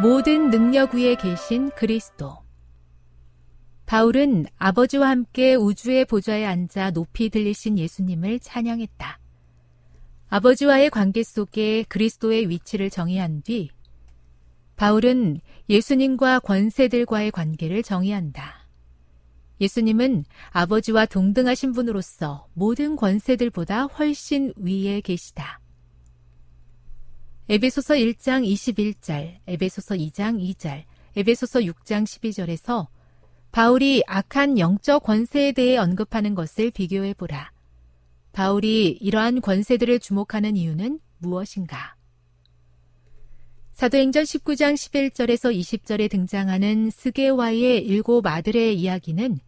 모든 능력 위에 계신 그리스도. 바울은 아버지와 함께 우주의 보좌에 앉아 높이 들리신 예수님을 찬양했다. 아버지와의 관계 속에 그리스도의 위치를 정의한 뒤 바울은 예수님과 권세들과의 관계를 정의한다. 예수님은 아버지와 동등하신 분으로서 모든 권세들보다 훨씬 위에 계시다. 에베소서 1장 21절, 에베소서 2장 2절, 에베소서 6장 12절에서 바울이 악한 영적 권세에 대해 언급하는 것을 비교해 보라. 바울이 이러한 권세들을 주목하는 이유는 무엇인가? 사도행전 19장 11절에서 20절에 등장하는 스게와의 일곱 아들의 이야기는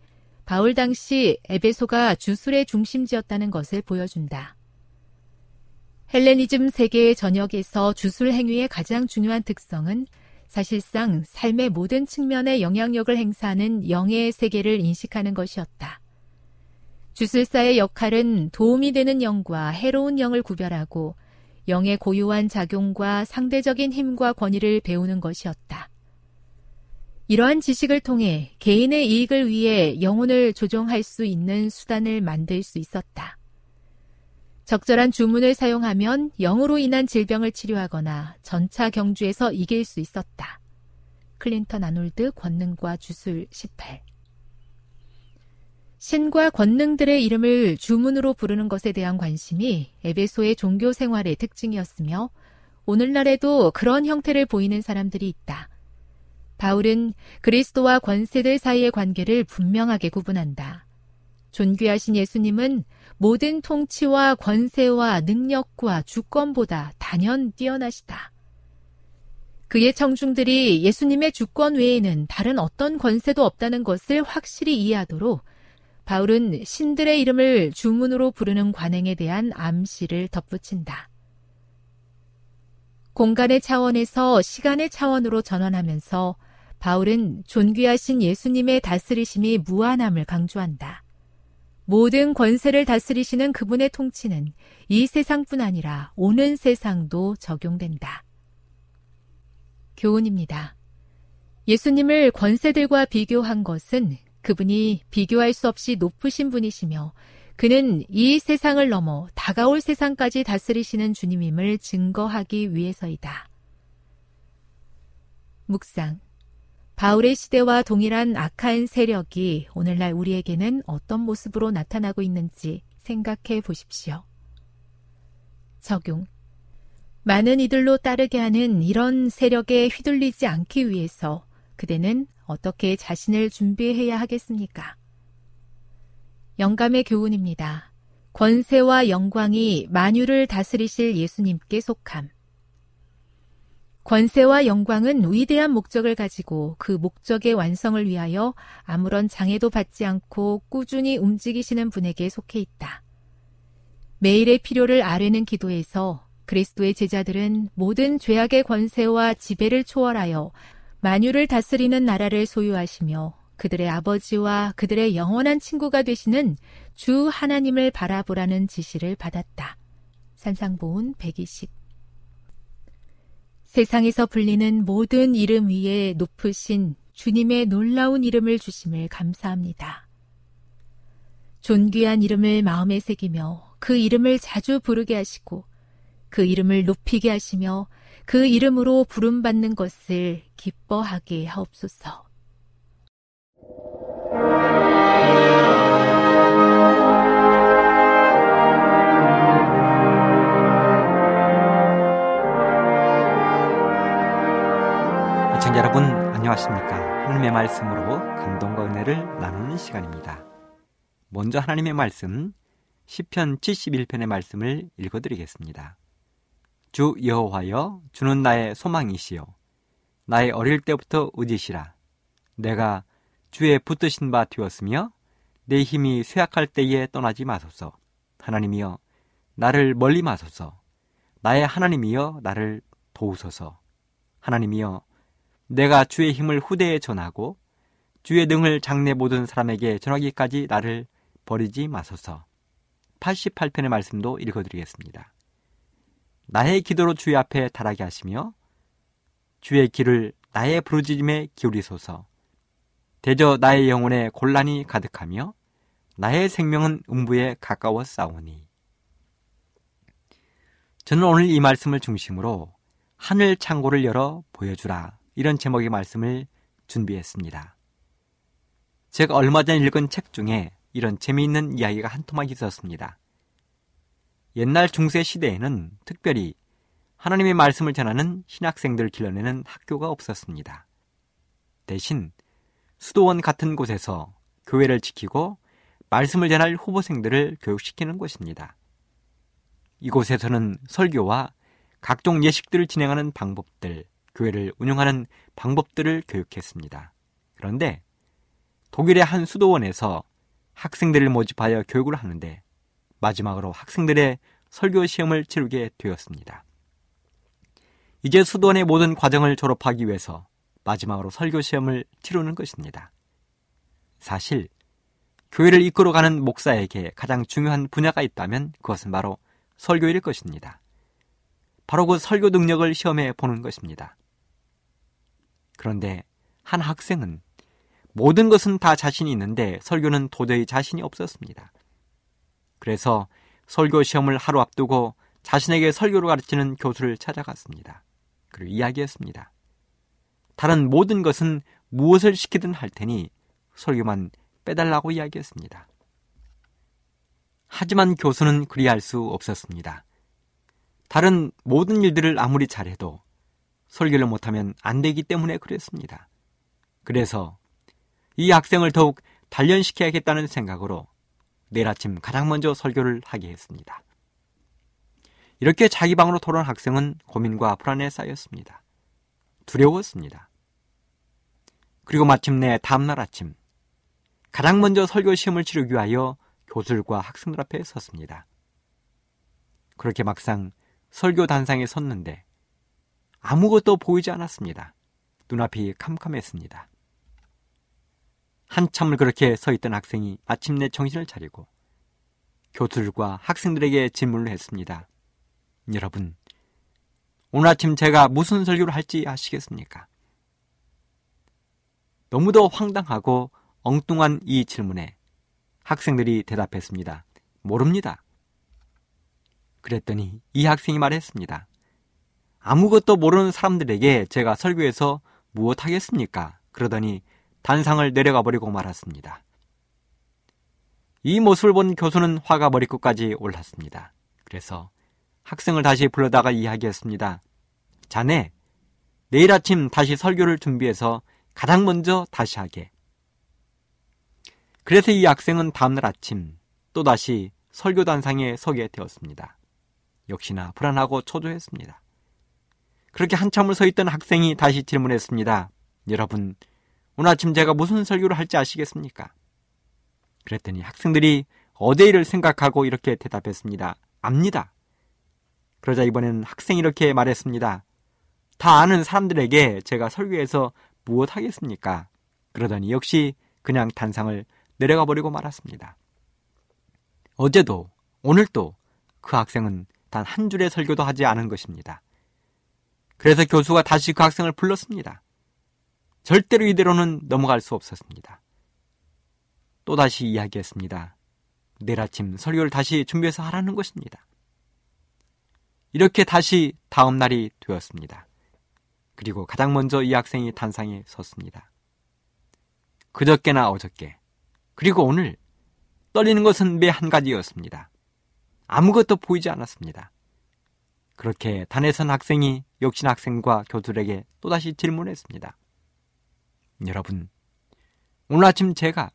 바울 당시 에베소가 주술의 중심지였다는 것을 보여준다. 헬레니즘 세계의 전역에서 주술 행위의 가장 중요한 특성은 사실상 삶의 모든 측면에 영향력을 행사하는 영의 세계를 인식하는 것이었다. 주술사의 역할은 도움이 되는 영과 해로운 영을 구별하고 영의 고유한 작용과 상대적인 힘과 권위를 배우는 것이었다. 이러한 지식을 통해 개인의 이익을 위해 영혼을 조종할 수 있는 수단을 만들 수 있었다. 적절한 주문을 사용하면 영으로 인한 질병을 치료하거나 전차 경주에서 이길 수 있었다. 클린턴 아놀드 권능과 주술 18 신과 권능들의 이름을 주문으로 부르는 것에 대한 관심이 에베소의 종교 생활의 특징이었으며 오늘날에도 그런 형태를 보이는 사람들이 있다. 바울은 그리스도와 권세들 사이의 관계를 분명하게 구분한다. 존귀하신 예수님은 모든 통치와 권세와 능력과 주권보다 단연 뛰어나시다. 그의 청중들이 예수님의 주권 외에는 다른 어떤 권세도 없다는 것을 확실히 이해하도록 바울은 신들의 이름을 주문으로 부르는 관행에 대한 암시를 덧붙인다. 공간의 차원에서 시간의 차원으로 전환하면서 바울은 존귀하신 예수님의 다스리심이 무한함을 강조한다. 모든 권세를 다스리시는 그분의 통치는 이 세상뿐 아니라 오는 세상도 적용된다. 교훈입니다. 예수님을 권세들과 비교한 것은 그분이 비교할 수 없이 높으신 분이시며 그는 이 세상을 넘어 다가올 세상까지 다스리시는 주님임을 증거하기 위해서이다. 묵상. 바울의 시대와 동일한 악한 세력이 오늘날 우리에게는 어떤 모습으로 나타나고 있는지 생각해 보십시오. 적용. 많은 이들로 따르게 하는 이런 세력에 휘둘리지 않기 위해서 그대는 어떻게 자신을 준비해야 하겠습니까? 영감의 교훈입니다. 권세와 영광이 만유를 다스리실 예수님께 속함. 권세와 영광은 위대한 목적을 가지고 그 목적의 완성을 위하여 아무런 장애도 받지 않고 꾸준히 움직이시는 분에게 속해 있다. 매일의 필요를 아뢰는 기도에서 그리스도의 제자들은 모든 죄악의 권세와 지배를 초월하여 만유를 다스리는 나라를 소유하시며 그들의 아버지와 그들의 영원한 친구가 되시는 주 하나님을 바라보라는 지시를 받았다. 산상보훈 120 세상에서 불리는 모든 이름 위에 높으신 주님의 놀라운 이름을 주심을 감사합니다. 존귀한 이름을 마음에 새기며 그 이름을 자주 부르게 하시고 그 이름을 높이게 하시며 그 이름으로 부름받는 것을 기뻐하게 하옵소서. 시청자 여러분 안녕하십니까? 하나님의 말씀으로 감동과 은혜를 나누는 시간입니다. 먼저 하나님의 말씀 10편 71편의 말씀을 읽어드리겠습니다. 주 여호와여 주는 나의 소망이시요. 나의 어릴 때부터 의지시라. 내가 주의 붙드신 바 되었으며 내 힘이 쇠약할 때에 떠나지 마소서. 하나님이여 나를 멀리 마소서. 나의 하나님이여 나를 도우소서. 하나님이여 내가 주의 힘을 후대에 전하고 주의 능을 장래 모든 사람에게 전하기까지 나를 버리지 마소서 88편의 말씀도 읽어드리겠습니다. 나의 기도로 주의 앞에 달하게 하시며 주의 길을 나의 부르짖음에 기울이소서. 대저 나의 영혼에 곤란이 가득하며 나의 생명은 음부에 가까워 싸우니. 저는 오늘 이 말씀을 중심으로 하늘 창고를 열어 보여주라 이런 제목의 말씀을 준비했습니다. 제가 얼마 전 읽은 책 중에 이런 재미있는 이야기가 한 토막이 있었습니다. 옛날 중세 시대에는 특별히 하나님의 말씀을 전하는 신학생들을 길러내는 학교가 없었습니다. 대신 수도원 같은 곳에서 교회를 지키고 말씀을 전할 후보생들을 교육시키는 곳입니다. 이곳에서는 설교와 각종 예식들을 진행하는 방법들, 교회를 운영하는 방법들을 교육했습니다. 그런데 독일의 한 수도원에서 학생들을 모집하여 교육을 하는데 마지막으로 학생들의 설교 시험을 치르게 되었습니다. 이제 수도원의 모든 과정을 졸업하기 위해서 마지막으로 설교 시험을 치르는 것입니다. 사실 교회를 이끌어가는 목사에게 가장 중요한 분야가 있다면 그것은 바로 설교일 것입니다. 바로 그 설교 능력을 시험해 보는 것입니다. 그런데 한 학생은 모든 것은 다 자신이 있는데 설교는 도저히 자신이 없었습니다. 그래서 설교 시험을 하루 앞두고 자신에게 설교를 가르치는 교수를 찾아갔습니다. 그리고 이야기했습니다. 다른 모든 것은 무엇을 시키든 할 테니 설교만 빼달라고 이야기했습니다. 하지만 교수는 그리할 수 없었습니다. 다른 모든 일들을 아무리 잘해도 설교를 못하면 안 되기 때문에 그랬습니다. 그래서 이 학생을 더욱 단련시켜야겠다는 생각으로 내일 아침 가장 먼저 설교를 하게 했습니다. 이렇게 자기 방으로 돌아온 학생은 고민과 불안에 쌓였습니다. 두려웠습니다. 그리고 마침내 다음날 아침 가장 먼저 설교 시험을 치르기 위하여 교수들과 학생들 앞에 섰습니다. 그렇게 막상 설교 단상에 섰는데 아무것도 보이지 않았습니다. 눈앞이 캄캄했습니다. 한참을 그렇게 서 있던 학생이 아침내 정신을 차리고 교수들과 학생들에게 질문을 했습니다. 여러분, 오늘 아침 제가 무슨 설교를 할지 아시겠습니까? 너무도 황당하고 엉뚱한 이 질문에 학생들이 대답했습니다. 모릅니다. 그랬더니 이 학생이 말했습니다. 아무것도 모르는 사람들에게 제가 설교해서 무엇 하겠습니까? 그러더니 단상을 내려가 버리고 말았습니다. 이 모습을 본 교수는 화가 머리끝까지 올랐습니다. 그래서 학생을 다시 불러다가 이야기했습니다. 자네, 내일 아침 다시 설교를 준비해서 가장 먼저 다시 하게. 그래서 이 학생은 다음날 아침 또다시 설교단상에 서게 되었습니다. 역시나 불안하고 초조했습니다. 그렇게 한참을 서 있던 학생이 다시 질문했습니다. 여러분, 오늘 아침 제가 무슨 설교를 할지 아시겠습니까? 그랬더니 학생들이 어데이를 생각하고 이렇게 대답했습니다. 압니다. 그러자 이번에는 학생이 이렇게 말했습니다. 다 아는 사람들에게 제가 설교해서 무엇 하겠습니까? 그러더니 역시 그냥 단상을 내려가 버리고 말았습니다. 어제도 오늘도 그 학생은 단 한 줄의 설교도 하지 않은 것입니다. 그래서 교수가 다시 그 학생을 불렀습니다. 절대로 이대로는 넘어갈 수 없었습니다. 또다시 이야기했습니다. 내일 아침 설교를 다시 준비해서 하라는 것입니다. 이렇게 다시 다음 날이 되었습니다. 그리고 가장 먼저 이 학생이 단상에 섰습니다. 그저께나 어저께, 그리고 오늘 떨리는 것은 매 한 가지였습니다. 아무것도 보이지 않았습니다. 그렇게 단에선 학생이 역신 학생과 교수들에게 또다시 질문했습니다. 여러분, 오늘 아침 제가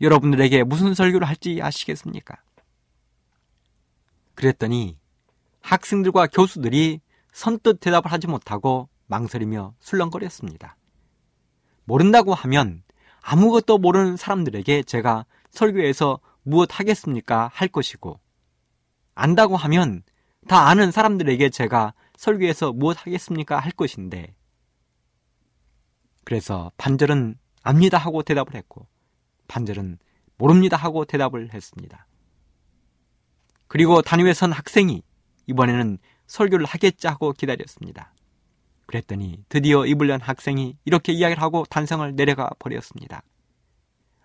여러분들에게 무슨 설교를 할지 아시겠습니까? 그랬더니 학생들과 교수들이 선뜻 대답을 하지 못하고 망설이며 술렁거렸습니다. 모른다고 하면 아무것도 모르는 사람들에게 제가 설교에서 무엇 하겠습니까? 할 것이고, 안다고 하면 다 아는 사람들에게 제가 설교에서 무엇 하겠습니까? 할 것인데, 그래서 반절은 압니다 하고 대답을 했고, 반절은 모릅니다 하고 대답을 했습니다. 그리고 단위에 선 학생이 이번에는 설교를 하겠지 하고 기다렸습니다. 그랬더니 드디어 입을 연 학생이 이렇게 이야기를 하고 단성을 내려가 버렸습니다.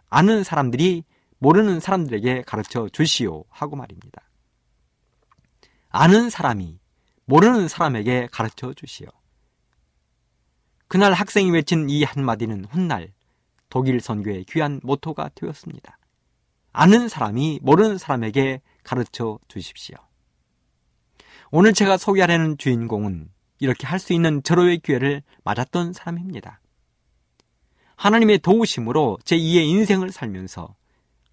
아는 사람들이 모르는 사람들에게 가르쳐 주시오 하고 말입니다. 아는 사람이 모르는 사람에게 가르쳐 주시오. 그날 학생이 외친 이 한마디는 훗날 독일 선교의 귀한 모토가 되었습니다. 아는 사람이 모르는 사람에게 가르쳐 주십시오. 오늘 제가 소개하려는 주인공은 이렇게 할 수 있는 절호의 기회를 맞았던 사람입니다. 하나님의 도우심으로 제2의 인생을 살면서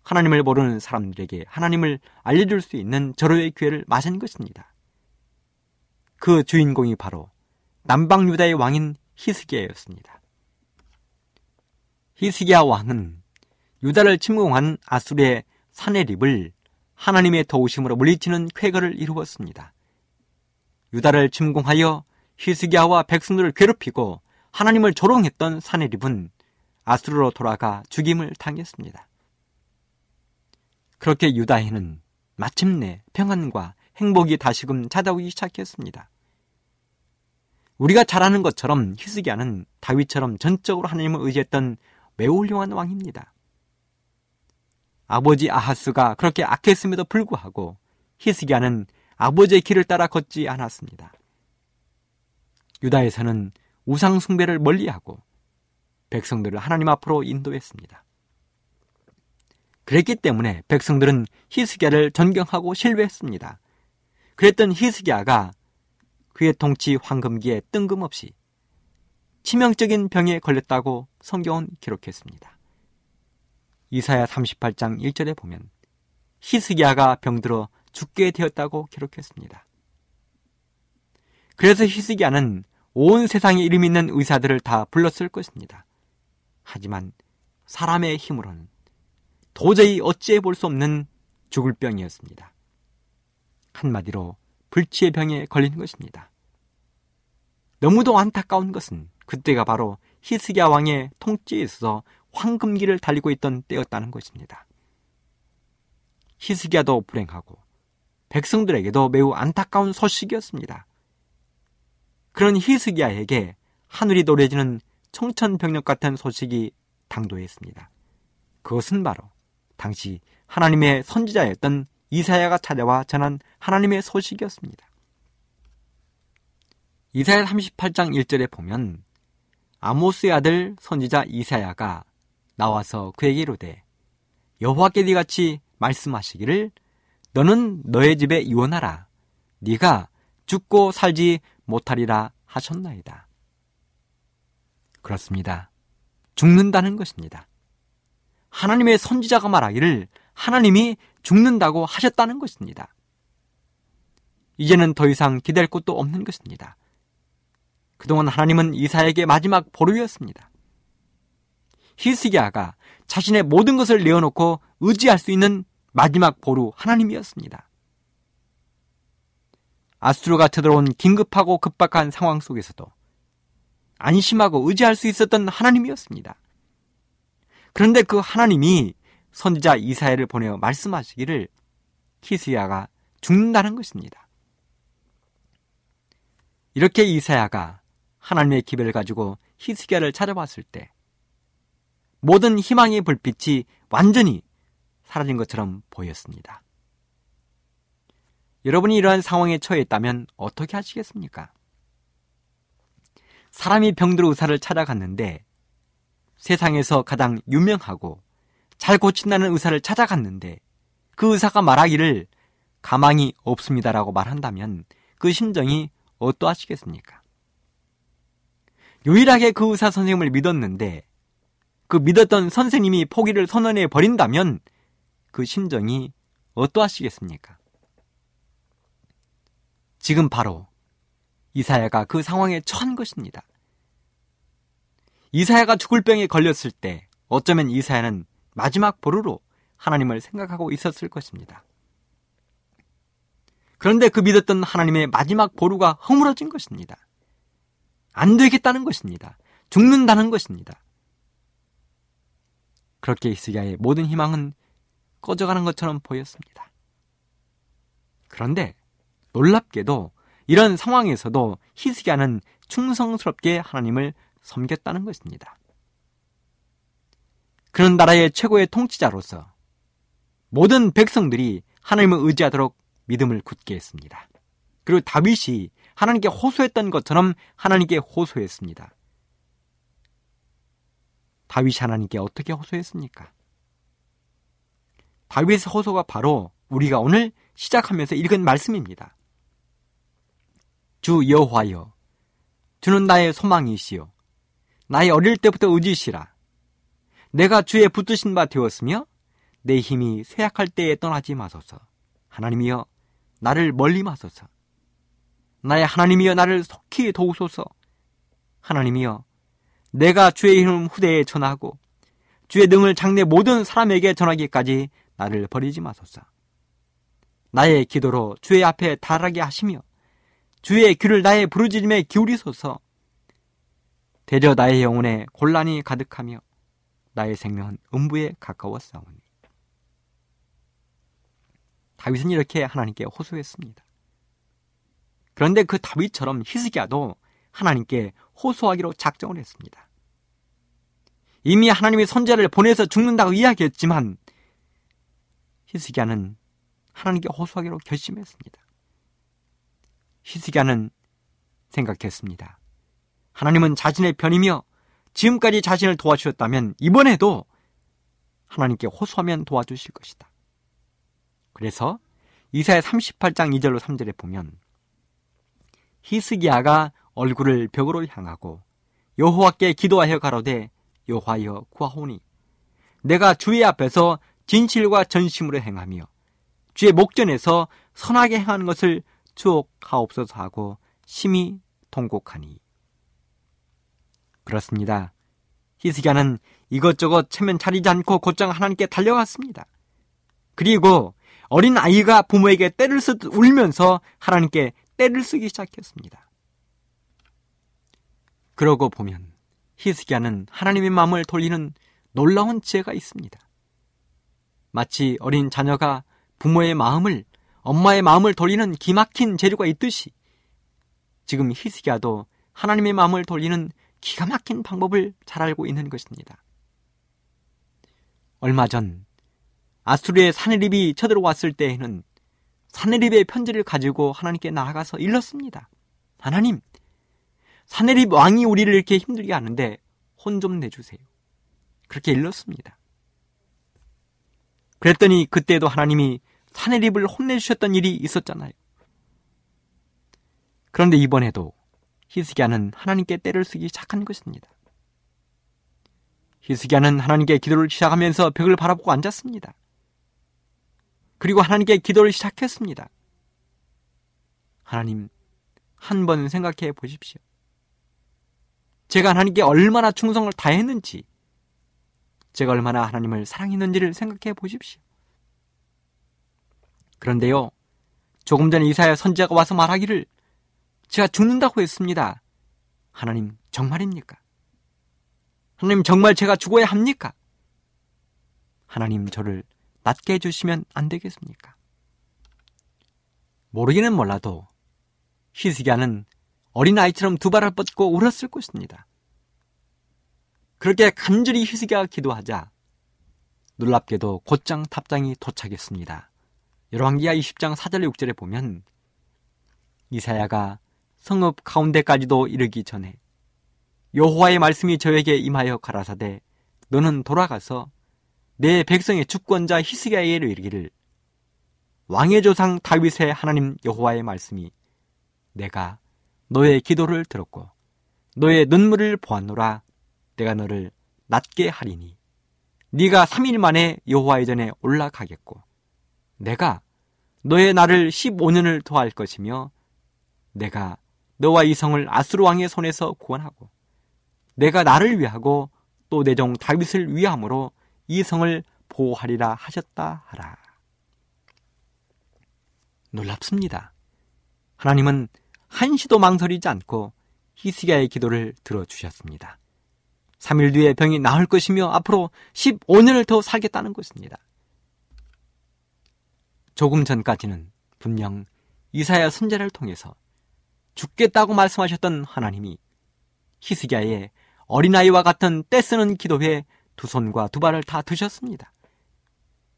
하나님을 모르는 사람들에게 하나님을 알려줄 수 있는 절호의 기회를 맞은 것입니다. 그 주인공이 바로 남방 유다의 왕인 히스기야였습니다. 히스기야 왕은 유다를 침공한 아수르의 사내립을 하나님의 도우심으로 물리치는 쾌거를 이루었습니다. 유다를 침공하여 히스기야와 백성들을 괴롭히고 하나님을 조롱했던 사내립은 아수르로 돌아가 죽임을 당했습니다. 그렇게 유다에는 마침내 평안과 행복이 다시금 찾아오기 시작했습니다. 우리가 잘 아는 것처럼 히스기야는 다윗처럼 전적으로 하나님을 의지했던 매우 훌륭한 왕입니다. 아버지 아하스가 그렇게 악했음에도 불구하고 히스기야는 아버지의 길을 따라 걷지 않았습니다. 유다에서는 우상 숭배를 멀리하고 백성들을 하나님 앞으로 인도했습니다. 그랬기 때문에 백성들은 히스기야를 존경하고 신뢰했습니다. 그랬던 히스기야가 그의 통치 황금기에 뜬금없이 치명적인 병에 걸렸다고 성경은 기록했습니다. 이사야 38장 1절에 보면 히스기야가 병들어 죽게 되었다고 기록했습니다. 그래서 히스기야는 온 세상에 이름 있는 의사들을 다 불렀을 것입니다. 하지만 사람의 힘으로는 도저히 어찌해 볼 수 없는 죽을 병이었습니다. 한마디로 불치의 병에 걸린 것입니다. 너무도 안타까운 것은 그때가 바로 히스기야 왕의 통치에 있어서 황금기를 달리고 있던 때였다는 것입니다. 히스기야도 불행하고 백성들에게도 매우 안타까운 소식이었습니다. 그런 히스기야에게 하늘이 노래지는 청천벽력 같은 소식이 당도했습니다. 그것은 바로 당시 하나님의 선지자였던 이사야가 찾아와 전한 하나님의 소식이었습니다. 이사야 38장 1절에 보면 아모스의 아들 선지자 이사야가 나와서 그에게 이르되 여호와께 이같이 말씀하시기를 너는 너의 집에 이원하라 네가 죽고 살지 못하리라 하셨나이다. 그렇습니다. 죽는다는 것입니다. 하나님의 선지자가 말하기를 하나님이 죽는다고 하셨다는 것입니다. 이제는 더 이상 기댈 곳도 없는 것입니다. 그동안 하나님은 이사에게 마지막 보루였습니다. 히스기야가 자신의 모든 것을 내어놓고 의지할 수 있는 마지막 보루 하나님이었습니다. 아수르가 쳐들어온 긴급하고 급박한 상황 속에서도 안심하고 의지할 수 있었던 하나님이었습니다. 그런데 그 하나님이 선지자 이사야를 보내어 말씀하시기를 히스야가 죽는다는 것입니다. 이렇게 이사야가 하나님의 기별을 가지고 히스기야를 찾아봤을 때 모든 희망의 불빛이 완전히 사라진 것처럼 보였습니다. 여러분이 이러한 상황에 처했다면 어떻게 하시겠습니까? 사람이 병들어 의사를 찾아갔는데 세상에서 가장 유명하고 잘 고친다는 의사를 찾아갔는데 그 의사가 말하기를 가망이 없습니다라고 말한다면 그 심정이 어떠하시겠습니까? 유일하게 그 의사 선생님을 믿었는데 그 믿었던 선생님이 포기를 선언해 버린다면 그 심정이 어떠하시겠습니까? 지금 바로 이사야가 그 상황에 처한 것입니다. 이사야가 죽을 병에 걸렸을 때 어쩌면 이사야는 마지막 보루로 하나님을 생각하고 있었을 것입니다. 그런데 그 믿었던 하나님의 마지막 보루가 허물어진 것입니다. 안 되겠다는 것입니다. 죽는다는 것입니다. 그렇게 이스기야의 모든 희망은 꺼져가는 것처럼 보였습니다. 그런데 놀랍게도 이런 상황에서도 히스기야는 충성스럽게 하나님을 섬겼다는 것입니다. 그런 나라의 최고의 통치자로서 모든 백성들이 하나님을 의지하도록 믿음을 굳게 했습니다. 그리고 다윗이 하나님께 호소했던 것처럼 하나님께 호소했습니다. 다윗이 하나님께 어떻게 호소했습니까? 다윗의 호소가 바로 우리가 오늘 시작하면서 읽은 말씀입니다. 주 여호와여 주는 나의 소망이시요 나의 어릴 때부터 의지시라 내가 주의 붙드신 바 되었으며 내 힘이 쇠약할 때에 떠나지 마소서 하나님이여 나를 멀리 마소서 나의 하나님이여 나를 속히 도우소서. 하나님이여 내가 주의 이름 후대에 전하고 주의 능을 장래 모든 사람에게 전하기까지 나를 버리지 마소서. 나의 기도로 주의 앞에 달하게 하시며 주의 귀를 나의 부르짖음에 기울이소서. 대저 나의 영혼에 곤란이 가득하며 나의 생명은 음부에 가까웠사오니. 다윗은 이렇게 하나님께 호소했습니다. 그런데 그 다윗처럼 히스기야도 하나님께 호소하기로 작정을 했습니다. 이미 하나님이 선제를 보내서 죽는다고 이야기했지만 히스기야는 하나님께 호소하기로 결심했습니다. 히스기야는 생각했습니다. 하나님은 자신의 편이며 지금까지 자신을 도와주셨다면 이번에도 하나님께 호소하면 도와주실 것이다. 그래서 이사야 38장 2절로 3절에 보면 히스기야가 얼굴을 벽으로 향하고 여호와께 기도하여 가로되 여호와여 구하오니 내가 주의 앞에서 진실과 전심으로 행하며 주의 목전에서 선하게 행하는 것을 주옥하옵소서 하고 심히 통곡하니 그렇습니다. 히스기야는 이것저것 체면 차리지 않고 곧장 하나님께 달려갔습니다. 그리고 어린 아이가 부모에게 때를 쓰듯 울면서 하나님께 때를 쓰기 시작했습니다. 그러고 보면 히스기야는 하나님의 마음을 돌리는 놀라운 지혜가 있습니다. 마치 어린 자녀가 부모의 마음을 엄마의 마음을 돌리는 기막힌 재료가 있듯이 지금 히스기야도 하나님의 마음을 돌리는 기가 막힌 방법을 잘 알고 있는 것입니다. 얼마 전 아수르의 사내립이 쳐들어왔을 때에는 사내립의 편지를 가지고 하나님께 나아가서 일렀습니다. 하나님, 사내립 왕이 우리를 이렇게 힘들게 하는데 혼 좀 내주세요. 그렇게 일렀습니다. 그랬더니 그때도 하나님이 사내립을 혼내주셨던 일이 있었잖아요. 그런데 이번에도 히스기야는 하나님께 때를 쓰기 시작한 것입니다. 히스기야는 하나님께 기도를 시작하면서 벽을 바라보고 앉았습니다. 그리고 하나님께 기도를 시작했습니다. 하나님, 한 번 생각해 보십시오. 제가 하나님께 얼마나 충성을 다했는지, 제가 얼마나 하나님을 사랑했는지를 생각해 보십시오. 그런데요, 조금 전에 이사야 선지자가 와서 말하기를 제가 죽는다고 했습니다. 하나님, 정말입니까? 하나님, 정말 제가 죽어야 합니까? 하나님, 저를 낫게 해주시면 안 되겠습니까? 모르기는 몰라도 히스기야는 어린아이처럼 두 발을 뻗고 울었을 것입니다. 그렇게 간절히 히스기야가 기도하자 놀랍게도 곧장 탑장이 도착했습니다. 열왕기하 20장 4절 6절에 보면 이사야가 성읍 가운데까지도 이르기 전에 여호와의 말씀이 저에게 임하여 가라사대 너는 돌아가서 내 백성의 주권자 히스기야에게 이르기를. 왕의 조상 다윗의 하나님 여호와의 말씀이 내가 너의 기도를 들었고 너의 눈물을 보았노라. 내가 너를 낫게 하리니 네가 3일 만에 여호와의 전에 올라가겠고 내가 너의 나를 15년을 더할 것이며 내가 너와 이 성을 아수르 왕의 손에서 구원하고 내가 나를 위하고 또 내 종 다윗을 위함으로 이 성을 보호하리라 하셨다 하라. 놀랍습니다. 하나님은 한시도 망설이지 않고 히스기야의 기도를 들어주셨습니다. 3일 뒤에 병이 나을 것이며 앞으로 15년을 더 살겠다는 것입니다. 조금 전까지는 분명 이사야 선제를 통해서 죽겠다고 말씀하셨던 하나님이 히스기야의 어린아이와 같은 떼쓰는 기도에 두 손과 두 발을 다 드셨습니다.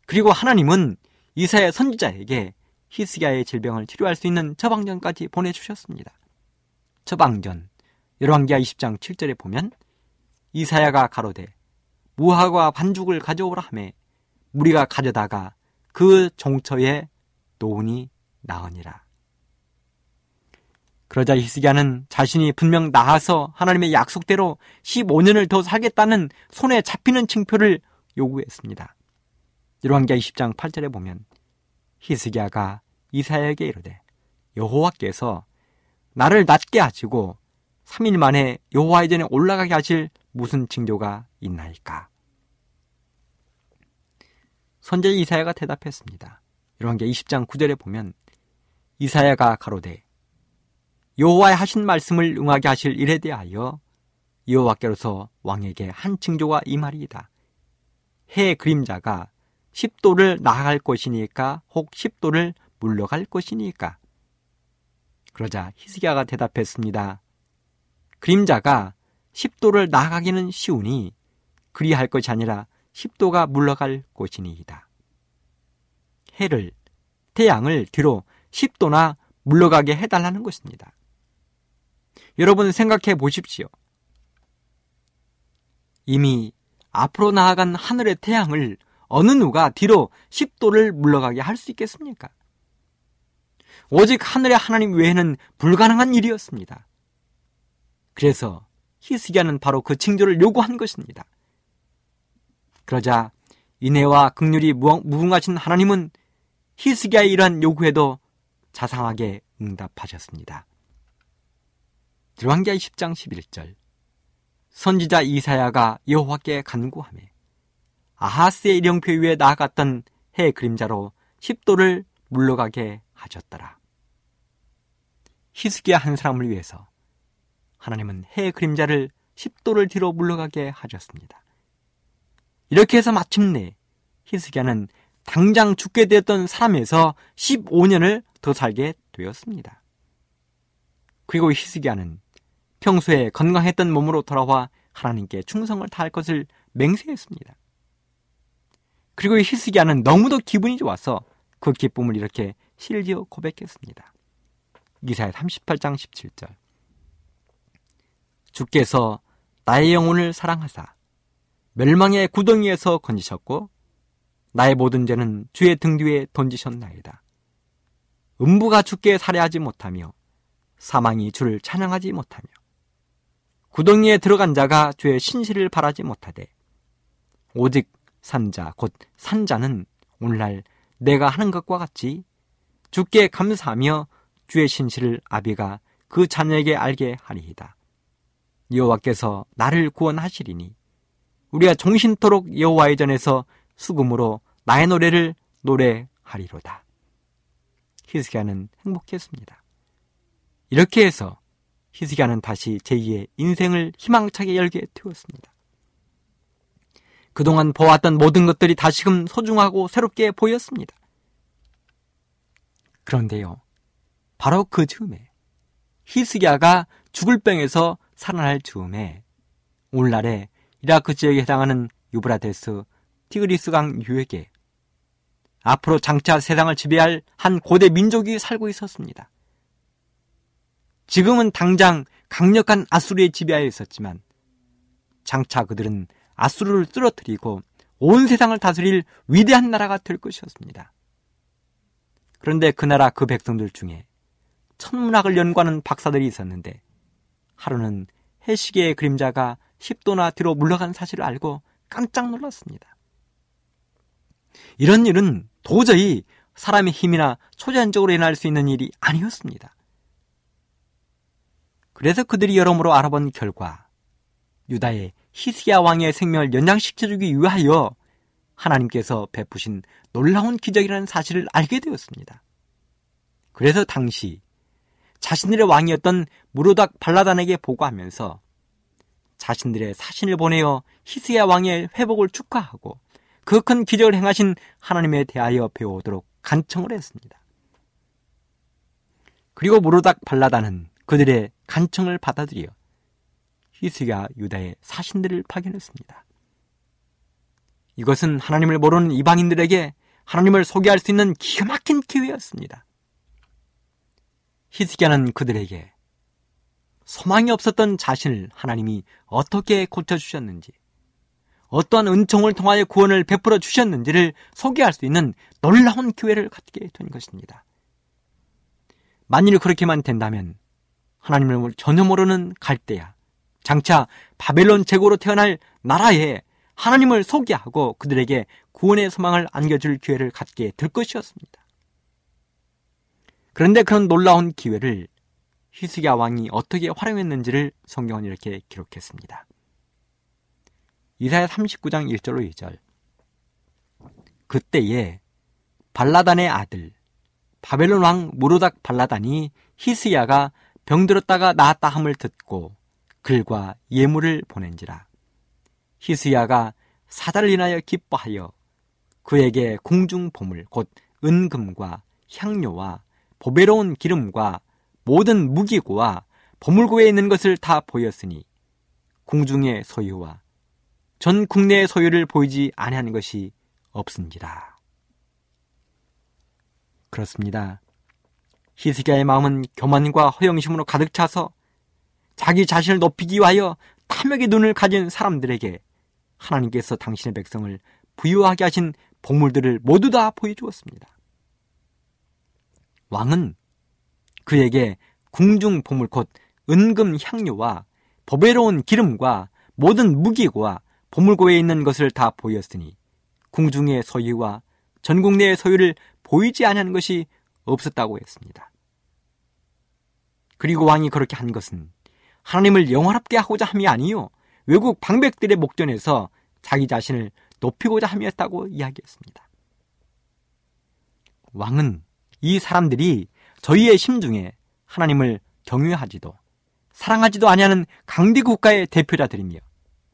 그리고 하나님은 이사야 선지자에게 히스기야의 질병을 치료할 수 있는 처방전까지 보내주셨습니다. 처방전 열왕기하 20장 7절에 보면 이사야가 가로되 무화과 반죽을 가져오라 하매 우리가 가져다가 그 종처에 놓으니 나으니라. 그러자 히스기야는 자신이 분명 나아서 하나님의 약속대로 15년을 더 살겠다는 손에 잡히는 칭표를 요구했습니다. 열왕기하 20장 8절에 보면 히스기야가 이사야에게 이르되 여호와께서 나를 낫게 하시고 3일 만에 여호와의 전에 올라가게 하실 무슨 징조가 있나이까? 선제 이사야가 대답했습니다. 열왕기하 20장 9절에 보면 이사야가 가로되 여호와의 하신 말씀을 응하게 하실 일에 대하여 여호와께로서 왕에게 한 징조가 이 말이다. 해 그림자가 10도를 나아갈 것이니까 혹 10도를 물러갈 것이니까. 그러자 히스기야가 대답했습니다. 그림자가 10도를 나아가기는 쉬우니 그리할 것이 아니라 10도가 물러갈 것이니이다. 해를, 태양을 뒤로 10도나 물러가게 해달라는 것입니다. 여러분 생각해 보십시오. 이미 앞으로 나아간 하늘의 태양을 어느 누가 뒤로 10도를 물러가게 할 수 있겠습니까? 오직 하늘의 하나님 외에는 불가능한 일이었습니다. 그래서 히스기야는 바로 그 징조를 요구한 것입니다. 그러자 인애와 극률이 무궁하신 하나님은 히스기야의 이러한 요구에도 자상하게 응답하셨습니다. 열왕기하 10장 11절 선지자 이사야가 여호와께 간구하며 아하스의 일령표 위에 나아갔던 해 그림자로 10도를 물러가게 하셨더라. 히스기야 한 사람을 위해서 하나님은 해 그림자를 10도를 뒤로 물러가게 하셨습니다. 이렇게 해서 마침내 히스기야는 당장 죽게 되었던 사람에서 15년을 더 살게 되었습니다. 그리고 히스기야는 평소에 건강했던 몸으로 돌아와 하나님께 충성을 다할 것을 맹세했습니다. 그리고 히스기야는 너무도 기분이 좋아서 그 기쁨을 이렇게 실지어 고백했습니다. 이사야 38장 17절. 주께서 나의 영혼을 사랑하사 멸망의 구덩이에서 건지셨고 나의 모든 죄는 주의 등 뒤에 던지셨나이다. 음부가 주께 살해하지 못하며 사망이 주를 찬양하지 못하며 구덩이에 들어간 자가 주의 신실을 바라지 못하되 오직 산자 곧 산자는 오늘날 내가 하는 것과 같이 주께 감사하며 주의 신실을 아비가 그 자녀에게 알게 하리이다. 여호와께서 나를 구원하시리니 우리가 종신토록 여호와의 전에서 수금으로 나의 노래를 노래하리로다. 히스기야는 행복했습니다. 이렇게 해서 히스기야는 다시 제2의 인생을 희망차게 열게 되었습니다. 그동안 보았던 모든 것들이 다시금 소중하고 새롭게 보였습니다. 그런데요, 바로 그 즈음에 히스기야가 죽을 병에서 살아날 즈음에 오늘날에 이라크 지역에 해당하는 유브라데스 티그리스강 유역에 앞으로 장차 세상을 지배할 한 고대 민족이 살고 있었습니다. 지금은 당장 강력한 아수르의 지배하에 있었지만 장차 그들은 아수르를 쓰러뜨리고 온 세상을 다스릴 위대한 나라가 될 것이었습니다. 그런데 그 나라 그 백성들 중에 천문학을 연구하는 박사들이 있었는데 하루는 해시계의 그림자가 10도나 뒤로 물러간 사실을 알고 깜짝 놀랐습니다. 이런 일은 도저히 사람의 힘이나 초자연적으로 일어날 수 있는 일이 아니었습니다. 그래서 그들이 여러모로 알아본 결과 유다의 히스기야 왕의 생명을 연장시켜주기 위하여 하나님께서 베푸신 놀라운 기적이라는 사실을 알게 되었습니다. 그래서 당시 자신들의 왕이었던 무로닥 발라단에게 보고하면서 자신들의 사신을 보내어 히스야 왕의 회복을 축하하고 그 큰 기적을 행하신 하나님에 대하여 배워오도록 간청을 했습니다. 그리고 무로닥 발라단은 그들의 간청을 받아들여 히스야 유다의 사신들을 파견했습니다. 이것은 하나님을 모르는 이방인들에게 하나님을 소개할 수 있는 기가 막힌 기회였습니다. 히스기야는 그들에게 소망이 없었던 자신을 하나님이 어떻게 고쳐주셨는지, 어떠한 은총을 통하여 구원을 베풀어 주셨는지를 소개할 수 있는 놀라운 기회를 갖게 된 것입니다. 만일 그렇게만 된다면 하나님을 전혀 모르는 갈대야, 장차 바벨론 제국으로 태어날 나라에 하나님을 소개하고 그들에게 구원의 소망을 안겨줄 기회를 갖게 될 것이었습니다. 그런데 그런 놀라운 기회를 히스기야 왕이 어떻게 활용했는지를 성경은 이렇게 기록했습니다. 이사야 39장 1절로 2절 그때에 발라단의 아들 바벨론 왕 무로닥 발라단이 히스야가 병들었다가 나았다 함을 듣고 글과 예물을 보낸지라 히스야가 사자를 인하여 기뻐하여 그에게 궁중 보물 곧 은금과 향료와 보배로운 기름과 모든 무기고와 보물고에 있는 것을 다 보였으니 궁중의 소유와 전 국내의 소유를 보이지 아니하는 것이 없은지라. 그렇습니다. 히스기야의 마음은 교만과 허영심으로 가득 차서 자기 자신을 높이기 위하여 탐욕의 눈을 가진 사람들에게 하나님께서 당신의 백성을 부유하게 하신 보물들을 모두 다 보여주었습니다. 왕은 그에게 궁중 보물 곧 은금 향료와 보배로운 기름과 모든 무기와 보물고에 있는 것을 다 보였으니 궁중의 소유와 전국 내의 소유를 보이지 않는 것이 없었다고 했습니다. 그리고 왕이 그렇게 한 것은 하나님을 영화롭게 하고자 함이 아니요 외국 방백들의 목전에서 자기 자신을 높이고자 함이었다고 이야기했습니다. 왕은 이 사람들이 저희의 심중에 하나님을 경외하지도 사랑하지도 아니하는 강대 국가의 대표자들이며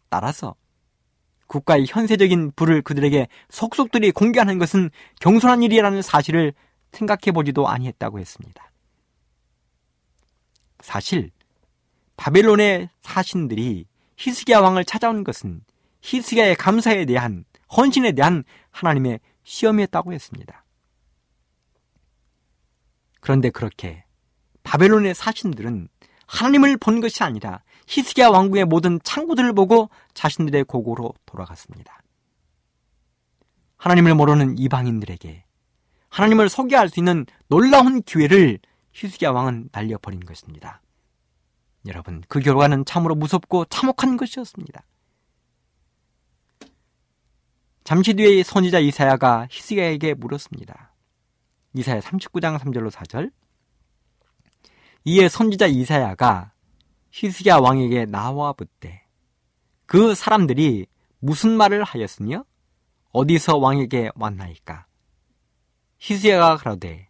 따라서 국가의 현세적인 부를 그들에게 속속들이 공개하는 것은 경솔한 일이라는 사실을 생각해 보지도 아니했다고 했습니다. 사실 바벨론의 사신들이 히스기야 왕을 찾아온 것은 히스기야의 감사에 대한 헌신에 대한 하나님의 시험이었다고 했습니다. 그런데 그렇게 바벨론의 사신들은 하나님을 본 것이 아니라 히스기야 왕궁의 모든 창구들을 보고 자신들의 고고로 돌아갔습니다. 하나님을 모르는 이방인들에게 하나님을 소개 할 수 있는 놀라운 기회를 히스기야 왕은 날려버린 것입니다. 여러분, 그 결과는 참으로 무섭고 참혹한 것이었습니다. 잠시 뒤에 선지자 이사야가 히스기야에게 물었습니다. 이사야 39장 3절로 4절. 이에 선지자 이사야가 히스기야 왕에게 나와 붙되 그 사람들이 무슨 말을 하였으며 어디서 왕에게 왔나이까? 히스기야가 그러되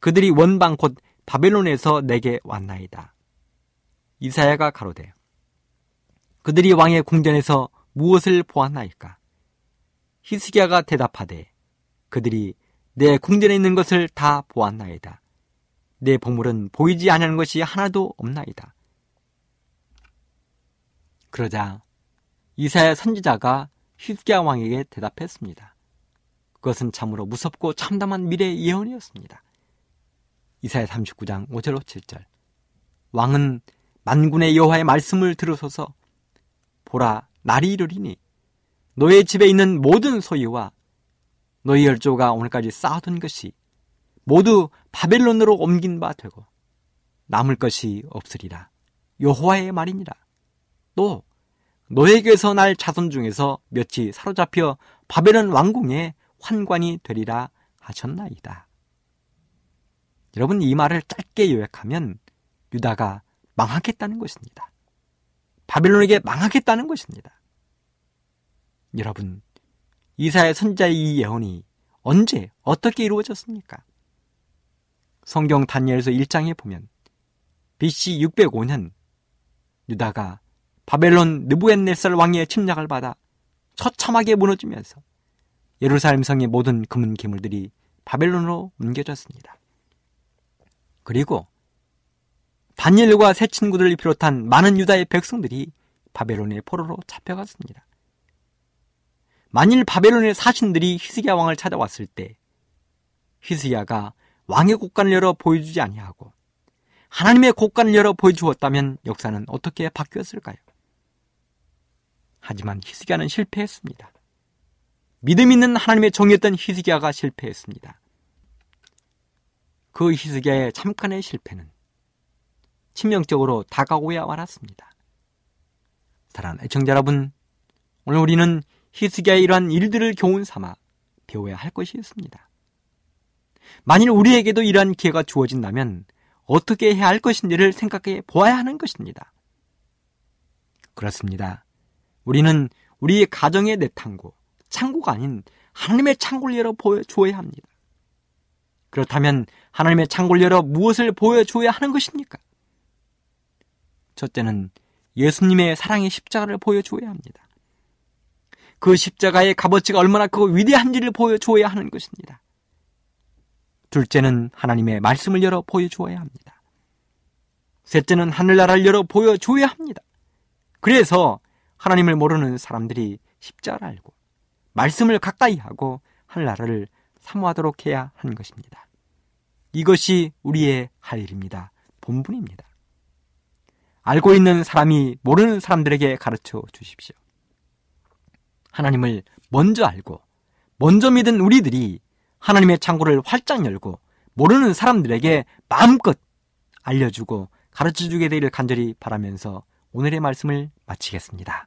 그들이 원방 곧 바벨론에서 내게 왔나이다. 이사야가 가로되 그들이 왕의 궁전에서 무엇을 보았나이까? 히스기야가 대답하되 그들이 내 궁전에 있는 것을 다 보았나이다. 내 보물은 보이지 않는 것이 하나도 없나이다. 그러자 이사야 선지자가 히스기야 왕에게 대답했습니다. 그것은 참으로 무섭고 참담한 미래 예언이었습니다. 이사야 39장 5절 7절 왕은 만군의 여호와의 말씀을 들으소서 보라 날이 이르리니 너의 집에 있는 모든 소유와 너희 열조가 오늘까지 쌓아둔 것이 모두 바벨론으로 옮긴 바 되고 남을 것이 없으리라. 여호와의 말이니라. 또 너에게서 날 자손 중에서 몇이 사로잡혀 바벨론 왕궁에 환관이 되리라 하셨나이다. 여러분 이 말을 짧게 요약하면 유다가 망하겠다는 것입니다. 바벨론에게 망하겠다는 것입니다. 여러분 이사의 선자의 이 예언이 언제 어떻게 이루어졌습니까? 성경 다니엘서 1장에 보면 BC 605년 유다가 바벨론 느부갓네살 왕의 침략을 받아 처참하게 무너지면서 예루살렘 성의 모든 금은 기물들이 바벨론으로 옮겨졌습니다. 그리고 다니엘과 새 친구들을 비롯한 많은 유다의 백성들이 바벨론의 포로로 잡혀갔습니다. 만일 바벨론의 사신들이 히스기야 왕을 찾아왔을 때 히스기야가 왕의 곳간을 열어 보여주지 아니하고 하나님의 곳간을 열어 보여주었다면 역사는 어떻게 바뀌었을까요? 하지만 히스기야는 실패했습니다. 믿음 있는 하나님의 종이었던 히스기야가 실패했습니다. 그 히스기야의 잠깐의 실패는 치명적으로 다가오야 말았습니다. 사랑하는 애청자 여러분, 오늘 우리는 히스기야의 이러한 일들을 교훈 삼아 배워야 할 것이 있습니다. 만일 우리에게도 이러한 기회가 주어진다면 어떻게 해야 할 것인지를 생각해 보아야 하는 것입니다. 그렇습니다. 우리는 우리의 가정의 내탕고, 창고가 아닌 하나님의 창고를 열어 보여주어야 합니다. 그렇다면 하나님의 창고를 열어 무엇을 보여주어야 하는 것입니까? 첫째는 예수님의 사랑의 십자가를 보여주어야 합니다. 그 십자가의 값어치가 얼마나 크고 위대한지를 보여주어야 하는 것입니다. 둘째는 하나님의 말씀을 열어 보여주어야 합니다. 셋째는 하늘나라를 열어 보여줘야 합니다. 그래서 하나님을 모르는 사람들이 십자를 알고 말씀을 가까이 하고 하늘나라를 사모하도록 해야 하는 것입니다. 이것이 우리의 할 일입니다. 본분입니다. 알고 있는 사람이 모르는 사람들에게 가르쳐 주십시오. 하나님을 먼저 알고 먼저 믿은 우리들이 하나님의 창고를 활짝 열고 모르는 사람들에게 마음껏 알려주고 가르쳐 주게 되기를 간절히 바라면서 오늘의 말씀을 마치겠습니다.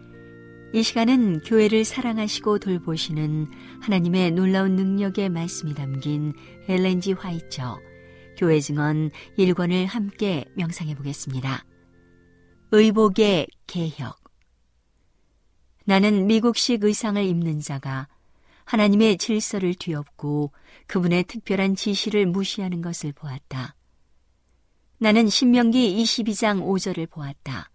이 시간은 교회를 사랑하시고 돌보시는 하나님의 놀라운 능력의 말씀이 담긴 엘렌지 화이처 교회 증언 1권을 함께 명상해 보겠습니다. 의복의 개혁 나는 미국식 의상을 입는 자가 하나님의 질서를 뒤엎고 그분의 특별한 지시를 무시하는 것을 보았다. 나는 신명기 22장 5절을 보았다.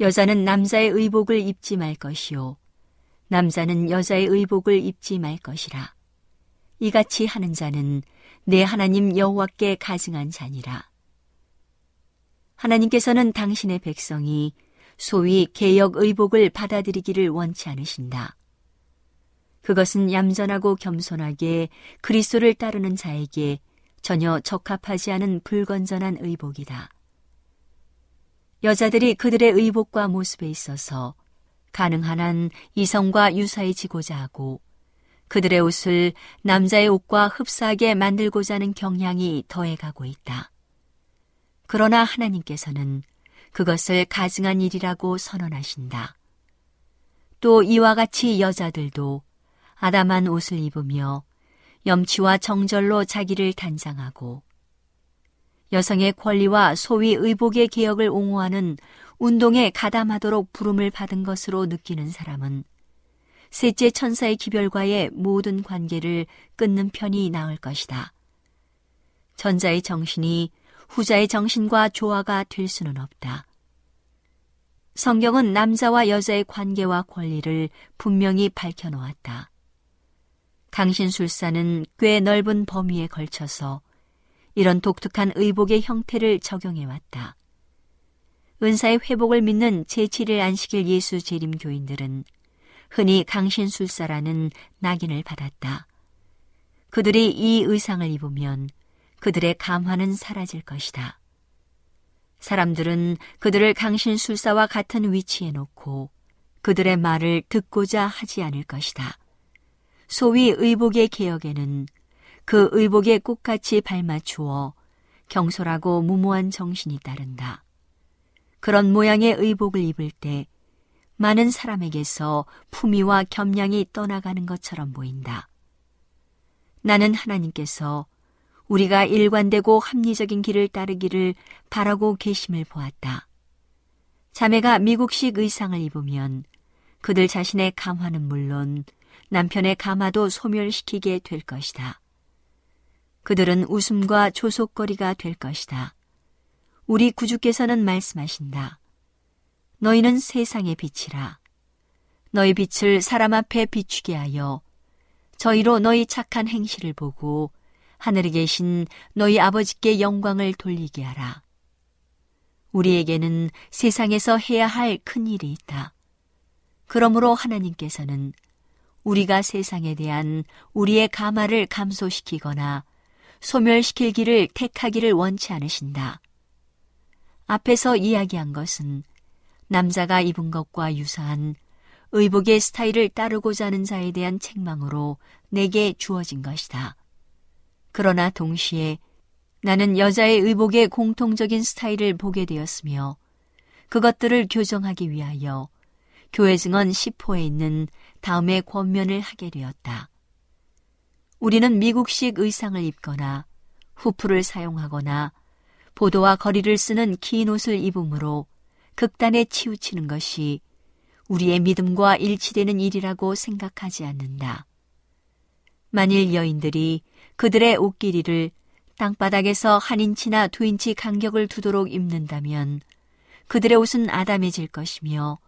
여자는 남자의 의복을 입지 말 것이요. 남자는 여자의 의복을 입지 말 것이라. 이같이 하는 자는 내 하나님 여호와께 가증한 자니라. 하나님께서는 당신의 백성이 소위 개혁 의복을 받아들이기를 원치 않으신다. 그것은 얌전하고 겸손하게 그리스도를 따르는 자에게 전혀 적합하지 않은 불건전한 의복이다. 여자들이 그들의 의복과 모습에 있어서 가능한 한 이성과 유사해지고자 하고 그들의 옷을 남자의 옷과 흡사하게 만들고자 하는 경향이 더해가고 있다. 그러나 하나님께서는 그것을 가증한 일이라고 선언하신다. 또 이와 같이 여자들도 아담한 옷을 입으며 염치와 정절로 자기를 단장하고 여성의 권리와 소위 의복의 개혁을 옹호하는 운동에 가담하도록 부름을 받은 것으로 느끼는 사람은 셋째 천사의 기별과의 모든 관계를 끊는 편이 나을 것이다. 전자의 정신이 후자의 정신과 조화가 될 수는 없다. 성경은 남자와 여자의 관계와 권리를 분명히 밝혀놓았다. 강신술사는 꽤 넓은 범위에 걸쳐서 이런 독특한 의복의 형태를 적용해왔다. 은사의 회복을 믿는 제7일 안식일 예수 재림 교인들은 흔히 강신술사라는 낙인을 받았다. 그들이 이 의상을 입으면 그들의 감화는 사라질 것이다. 사람들은 그들을 강신술사와 같은 위치에 놓고 그들의 말을 듣고자 하지 않을 것이다. 소위 의복의 개혁에는 그 의복에 꽃같이 발맞추어 경솔하고 무모한 정신이 따른다. 그런 모양의 의복을 입을 때 많은 사람에게서 품위와 겸양이 떠나가는 것처럼 보인다. 나는 하나님께서 우리가 일관되고 합리적인 길을 따르기를 바라고 계심을 보았다. 자매가 미국식 의상을 입으면 그들 자신의 감화는 물론 남편의 감화도 소멸시키게 될 것이다. 그들은 웃음과 조속거리가 될 것이다. 우리 구주께서는 말씀하신다. 너희는 세상의 빛이라. 너희 빛을 사람 앞에 비추게 하여 저희로 너희 착한 행실을 보고 하늘에 계신 너희 아버지께 영광을 돌리게 하라. 우리에게는 세상에서 해야 할 큰 일이 있다. 그러므로 하나님께서는 우리가 세상에 대한 우리의 가마를 감소시키거나 소멸시킬 길을 택하기를 원치 않으신다. 앞에서 이야기한 것은 남자가 입은 것과 유사한 의복의 스타일을 따르고자 하는 자에 대한 책망으로 내게 주어진 것이다. 그러나 동시에 나는 여자의 의복의 공통적인 스타일을 보게 되었으며 그것들을 교정하기 위하여 교회 증언 10호에 있는 다음의 권면을 하게 되었다. 우리는 미국식 의상을 입거나 후프를 사용하거나 보도와 거리를 쓰는 긴 옷을 입음으로 극단에 치우치는 것이 우리의 믿음과 일치되는 일이라고 생각하지 않는다. 만일 여인들이 그들의 옷길이를 땅바닥에서 한 인치나 두 인치 간격을 두도록 입는다면 그들의 옷은 아담해질 것이며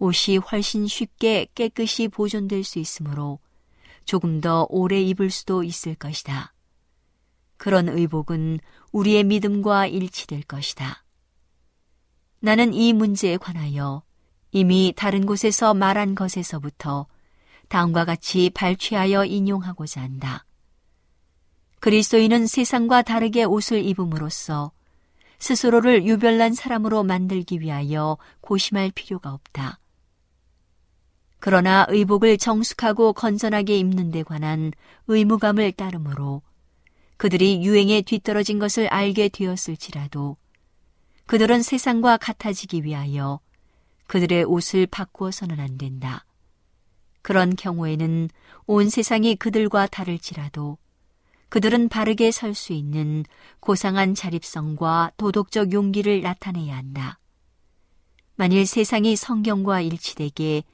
옷이 훨씬 쉽게 깨끗이 보존될 수 있으므로 조금 더 오래 입을 수도 있을 것이다. 그런 의복은 우리의 믿음과 일치될 것이다. 나는 이 문제에 관하여 이미 다른 곳에서 말한 것에서부터 다음과 같이 발췌하여 인용하고자 한다. 그리스도인은 세상과 다르게 옷을 입음으로써 스스로를 유별난 사람으로 만들기 위하여 고심할 필요가 없다. 그러나 의복을 정숙하고 건전하게 입는 데 관한 의무감을 따르므로 그들이 유행에 뒤떨어진 것을 알게 되었을지라도 그들은 세상과 같아지기 위하여 그들의 옷을 바꾸어서는 안 된다. 그런 경우에는 온 세상이 그들과 다를지라도 그들은 바르게 설 수 있는 고상한 자립성과 도덕적 용기를 나타내야 한다. 만일 세상이 성경과 일치되게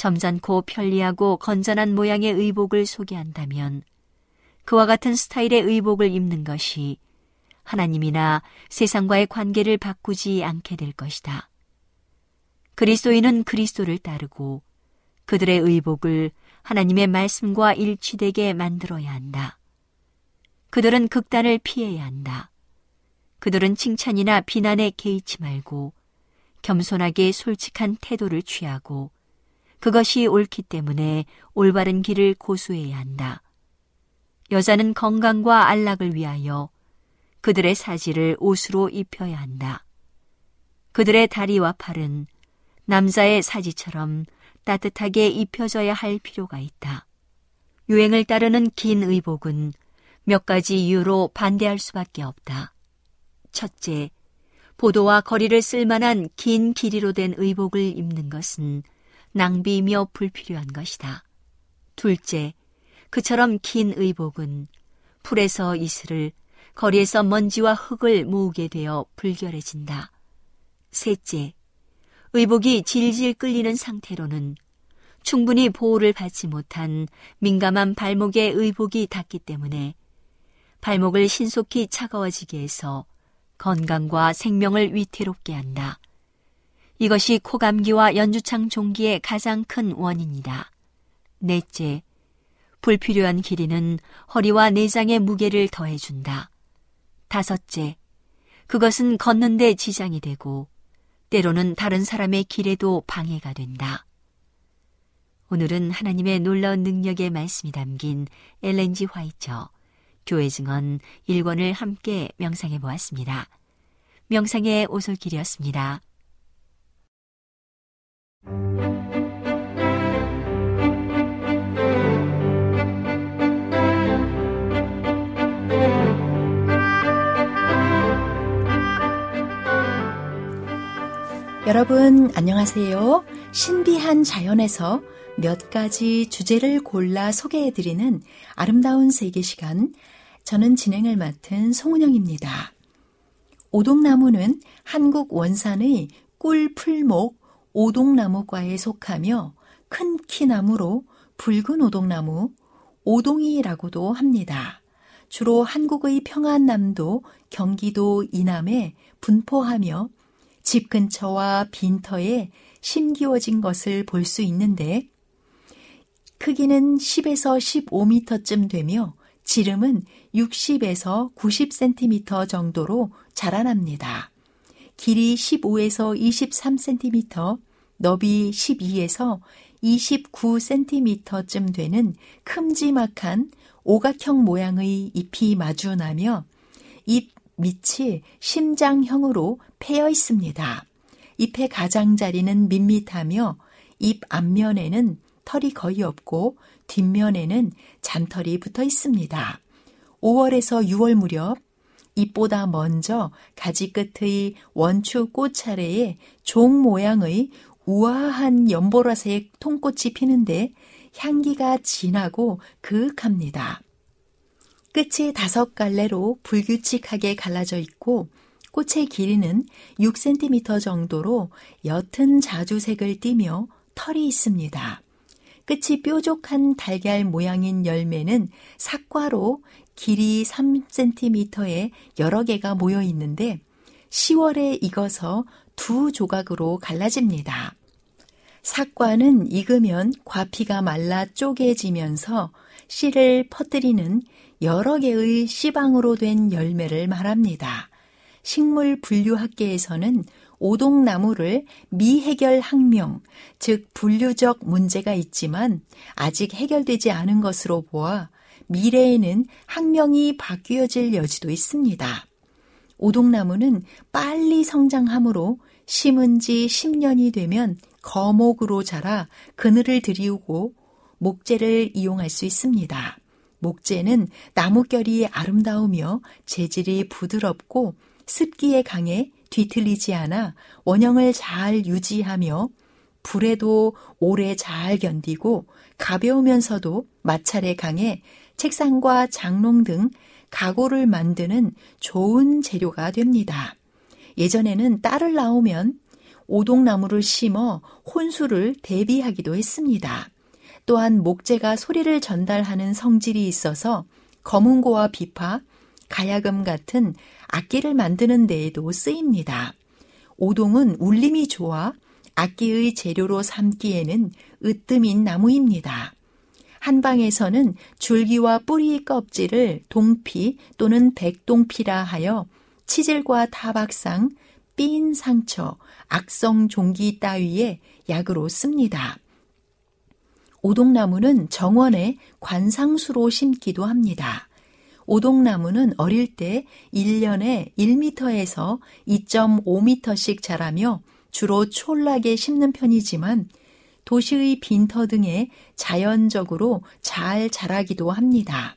점잖고 편리하고 건전한 모양의 의복을 소개한다면 그와 같은 스타일의 의복을 입는 것이 하나님이나 세상과의 관계를 바꾸지 않게 될 것이다. 그리스도인은 그리스도를 따르고 그들의 의복을 하나님의 말씀과 일치되게 만들어야 한다. 그들은 극단을 피해야 한다. 그들은 칭찬이나 비난에 개의치 말고 겸손하게 솔직한 태도를 취하고 그것이 옳기 때문에 올바른 길을 고수해야 한다. 여자는 건강과 안락을 위하여 그들의 사지를 옷으로 입혀야 한다. 그들의 다리와 팔은 남자의 사지처럼 따뜻하게 입혀져야 할 필요가 있다. 유행을 따르는 긴 의복은 몇 가지 이유로 반대할 수밖에 없다. 첫째, 보도와 거리를 쓸만한 긴 길이로 된 의복을 입는 것은 낭비이며 불필요한 것이다. 둘째, 그처럼 긴 의복은 풀에서 이슬을 거리에서 먼지와 흙을 모으게 되어 불결해진다. 셋째, 의복이 질질 끌리는 상태로는 충분히 보호를 받지 못한 민감한 발목에 의복이 닿기 때문에 발목을 신속히 차가워지게 해서 건강과 생명을 위태롭게 한다. 이것이 코감기와 연주창 종기의 가장 큰 원인이다. 넷째, 불필요한 길이는 허리와 내장의 무게를 더해준다. 다섯째, 그것은 걷는데 지장이 되고 때로는 다른 사람의 길에도 방해가 된다. 오늘은 하나님의 놀라운 능력의 말씀이 담긴 엘렌지 화이처 교회 증언 1권을 함께 명상해 보았습니다. 명상의 오솔길이었습니다. 여러분, 안녕하세요. 신비한 자연에서 몇 가지 주제를 골라 소개해드리는 아름다운 세계 시간. 저는 진행을 맡은 송은영입니다. 오동나무는 한국 원산의 꿀 풀목 오동나무과에 속하며 큰 키나무로 붉은 오동나무, 오동이라고도 합니다. 주로 한국의 평안남도, 경기도 이남에 분포하며 집 근처와 빈터에 심기워진 것을 볼 수 있는데 크기는 10에서 15m쯤 되며 지름은 60에서 90cm 정도로 자라납니다. 길이 15에서 23cm, 너비 12에서 29cm쯤 되는 큼지막한 오각형 모양의 잎이 마주나며 잎 밑이 심장형으로 패여 있습니다. 잎의 가장자리는 밋밋하며 잎 앞면에는 털이 거의 없고 뒷면에는 잔털이 붙어 있습니다. 5월에서 6월 무렵 잎보다 먼저 가지 끝의 원추 꽃 차례에 종 모양의 우아한 연보라색 통꽃이 피는데 향기가 진하고 그윽합니다. 끝이 다섯 갈래로 불규칙하게 갈라져 있고 꽃의 길이는 6cm 정도로 옅은 자주색을 띠며 털이 있습니다. 끝이 뾰족한 달걀 모양인 열매는 삭과로 길이 3cm에 여러 개가 모여 있는데 10월에 익어서 두 조각으로 갈라집니다. 삭과는 익으면 과피가 말라 쪼개지면서 씨를 퍼뜨리는 여러 개의 씨방으로 된 열매를 말합니다. 식물 분류학계에서는 오동나무를 미해결 학명, 즉 분류적 문제가 있지만 아직 해결되지 않은 것으로 보아 미래에는 학명이 바뀌어질 여지도 있습니다. 오동나무는 빨리 성장하므로 심은 지 10년이 되면 거목으로 자라 그늘을 들이우고 목재를 이용할 수 있습니다. 목재는 나무결이 아름다우며 재질이 부드럽고 습기에 강해 뒤틀리지 않아 원형을 잘 유지하며 불에도 오래 잘 견디고 가벼우면서도 마찰에 강해 책상과 장롱 등 가구를 만드는 좋은 재료가 됩니다. 예전에는 딸을 낳으면 오동나무를 심어 혼수를 대비하기도 했습니다. 또한 목재가 소리를 전달하는 성질이 있어서 검은고와 비파, 가야금 같은 악기를 만드는 데에도 쓰입니다. 오동은 울림이 좋아 악기의 재료로 삼기에는 으뜸인 나무입니다. 한방에서는 줄기와 뿌리 껍질을 동피 또는 백동피라 하여 치질과 타박상, 삔 상처, 악성 종기 따위에 약으로 씁니다. 오동나무는 정원에 관상수로 심기도 합니다. 오동나무는 어릴 때 1년에 1m에서 2.5m씩 자라며 주로 촐락에 심는 편이지만 도시의 빈터 등에 자연적으로 잘 자라기도 합니다.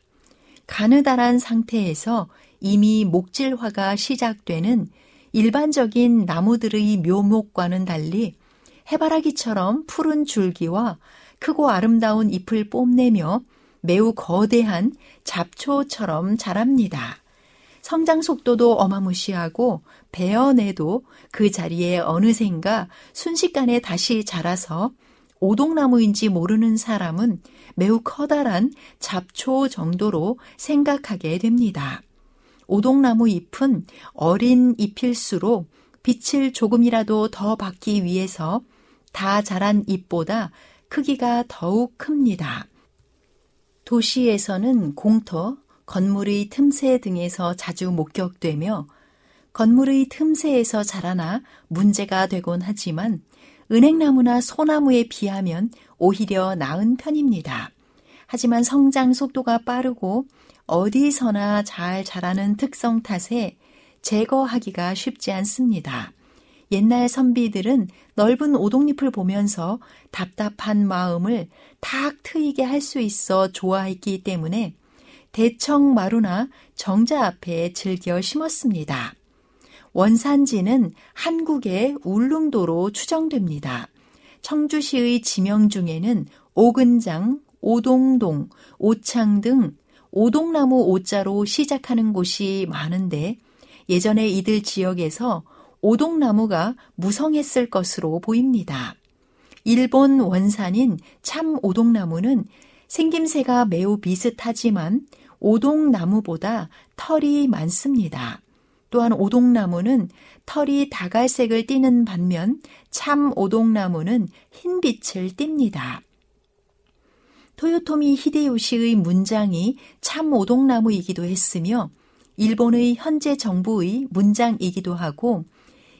가느다란 상태에서 이미 목질화가 시작되는 일반적인 나무들의 묘목과는 달리 해바라기처럼 푸른 줄기와 크고 아름다운 잎을 뽐내며 매우 거대한 잡초처럼 자랍니다. 성장 속도도 어마무시하고 베어내도 그 자리에 어느샌가 순식간에 다시 자라서 오동나무인지 모르는 사람은 매우 커다란 잡초 정도로 생각하게 됩니다. 오동나무 잎은 어린 잎일수록 빛을 조금이라도 더 받기 위해서 다 자란 잎보다 크기가 더욱 큽니다. 도시에서는 공터, 건물의 틈새 등에서 자주 목격되며 건물의 틈새에서 자라나 문제가 되곤 하지만 은행나무나 소나무에 비하면 오히려 나은 편입니다. 하지만 성장 속도가 빠르고 어디서나 잘 자라는 특성 탓에 제거하기가 쉽지 않습니다. 옛날 선비들은 넓은 오동잎을 보면서 답답한 마음을 탁 트이게 할 수 있어 좋아했기 때문에 대청 마루나 정자 앞에 즐겨 심었습니다. 원산지는 한국의 울릉도로 추정됩니다. 청주시의 지명 중에는 오근장, 오동동, 오창 등 오동나무 오자로 시작하는 곳이 많은데 예전에 이들 지역에서 오동나무가 무성했을 것으로 보입니다. 일본 원산인 참 오동나무는 생김새가 매우 비슷하지만 오동나무보다 털이 많습니다. 또한 오동나무는 털이 다갈색을 띠는 반면 참 오동나무는 흰빛을 띱니다. 토요토미 히데요시의 문장이 참 오동나무이기도 했으며 일본의 현재 정부의 문장이기도 하고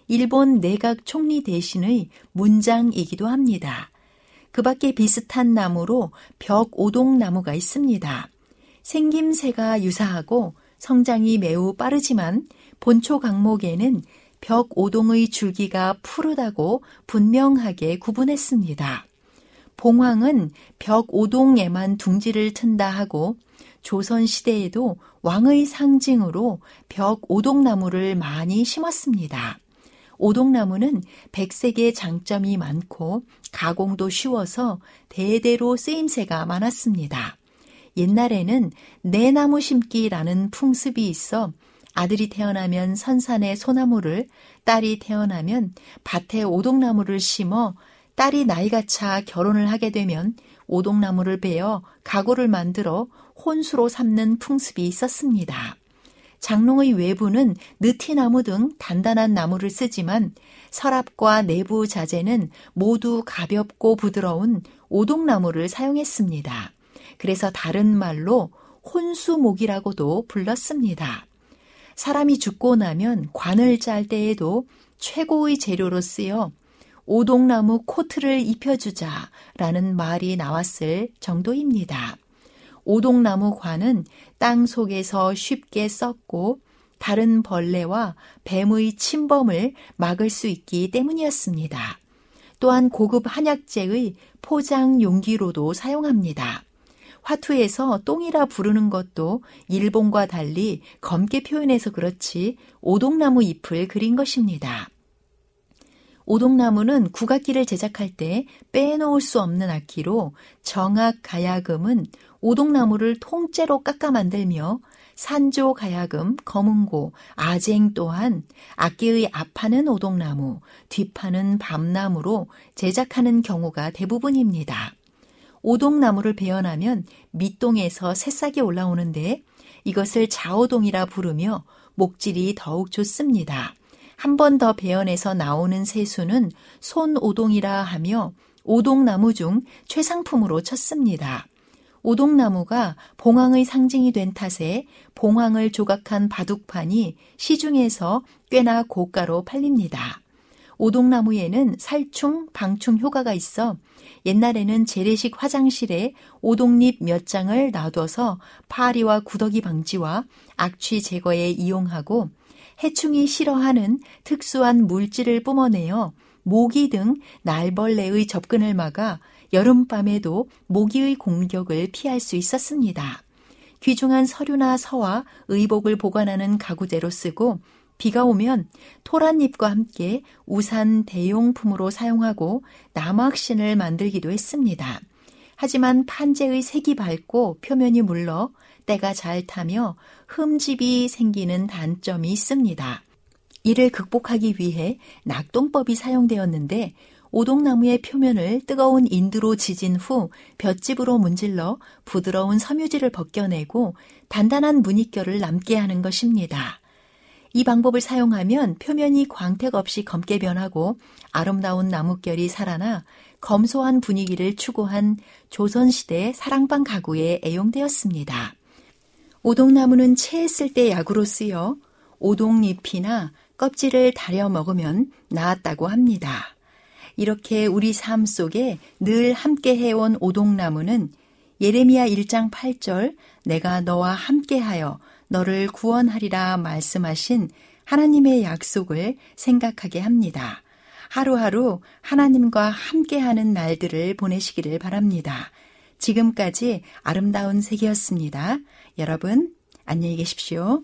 일본 내각 총리 대신의 문장이기도 합니다. 그 밖에 비슷한 나무로 벽 오동나무가 있습니다. 생김새가 유사하고 성장이 매우 빠르지만 본초 강목에는 벽 오동의 줄기가 푸르다고 분명하게 구분했습니다. 봉황은 벽 오동에만 둥지를 튼다 하고 조선 시대에도 왕의 상징으로 벽 오동나무를 많이 심었습니다. 오동나무는 백색의 장점이 많고 가공도 쉬워서 대대로 쓰임새가 많았습니다. 옛날에는 내나무 심기라는 풍습이 있어 아들이 태어나면 선산에 소나무를, 딸이 태어나면 밭에 오동나무를 심어 딸이 나이가 차 결혼을 하게 되면 오동나무를 베어 가구를 만들어 혼수로 삼는 풍습이 있었습니다. 장롱의 외부는 느티나무 등 단단한 나무를 쓰지만 서랍과 내부 자재는 모두 가볍고 부드러운 오동나무를 사용했습니다. 그래서 다른 말로 혼수목이라고도 불렀습니다. 사람이 죽고 나면 관을 짤 때에도 최고의 재료로 쓰여 오동나무 코트를 입혀주자라는 말이 나왔을 정도입니다. 오동나무 관은 땅 속에서 쉽게 썩고 다른 벌레와 뱀의 침범을 막을 수 있기 때문이었습니다. 또한 고급 한약재의 포장 용기로도 사용합니다. 화투에서 똥이라 부르는 것도 일본과 달리 검게 표현해서 그렇지 오동나무 잎을 그린 것입니다. 오동나무는 국악기를 제작할 때 빼놓을 수 없는 악기로 정악 가야금은 오동나무를 통째로 깎아 만들며 산조 가야금, 검은고, 아쟁 또한 악기의 앞판은 오동나무, 뒷판은 밤나무로 제작하는 경우가 대부분입니다. 오동나무를 베어나면 밑동에서 새싹이 올라오는데 이것을 자오동이라 부르며 목질이 더욱 좋습니다. 한 번더 베어내서 나오는 새수는 손오동이라 하며 오동나무 중 최상품으로 쳤습니다. 오동나무가 봉황의 상징이 된 탓에 봉황을 조각한 바둑판이 시중에서 꽤나 고가로 팔립니다. 오동나무에는 살충, 방충 효과가 있어 옛날에는 재래식 화장실에 오동잎 몇 장을 놔둬서 파리와 구더기 방지와 악취 제거에 이용하고 해충이 싫어하는 특수한 물질을 뿜어내어 모기 등 날벌레의 접근을 막아 여름밤에도 모기의 공격을 피할 수 있었습니다. 귀중한 서류나 서와 의복을 보관하는 가구재로 쓰고 비가 오면 토란잎과 함께 우산 대용품으로 사용하고 나무악신을 만들기도 했습니다. 하지만 판재의 색이 밝고 표면이 물러 때가 잘 타며 흠집이 생기는 단점이 있습니다. 이를 극복하기 위해 낙동법이 사용되었는데 오동나무의 표면을 뜨거운 인두로 지진 후 볏짚으로 문질러 부드러운 섬유질을 벗겨내고 단단한 무늬결을 남게 하는 것입니다. 이 방법을 사용하면 표면이 광택 없이 검게 변하고 아름다운 나뭇결이 살아나 검소한 분위기를 추구한 조선시대 사랑방 가구에 애용되었습니다. 오동나무는 체했을 때 약으로 쓰여 오동잎이나 껍질을 다려 먹으면 나았다고 합니다. 이렇게 우리 삶 속에 늘 함께 해온 오동나무는 예레미야 1장 8절 내가 너와 함께하여 너를 구원하리라 말씀하신 하나님의 약속을 생각하게 합니다. 하루하루 하나님과 함께하는 날들을 보내시기를 바랍니다. 지금까지 아름다운 세계였습니다. 여러분, 안녕히 계십시오.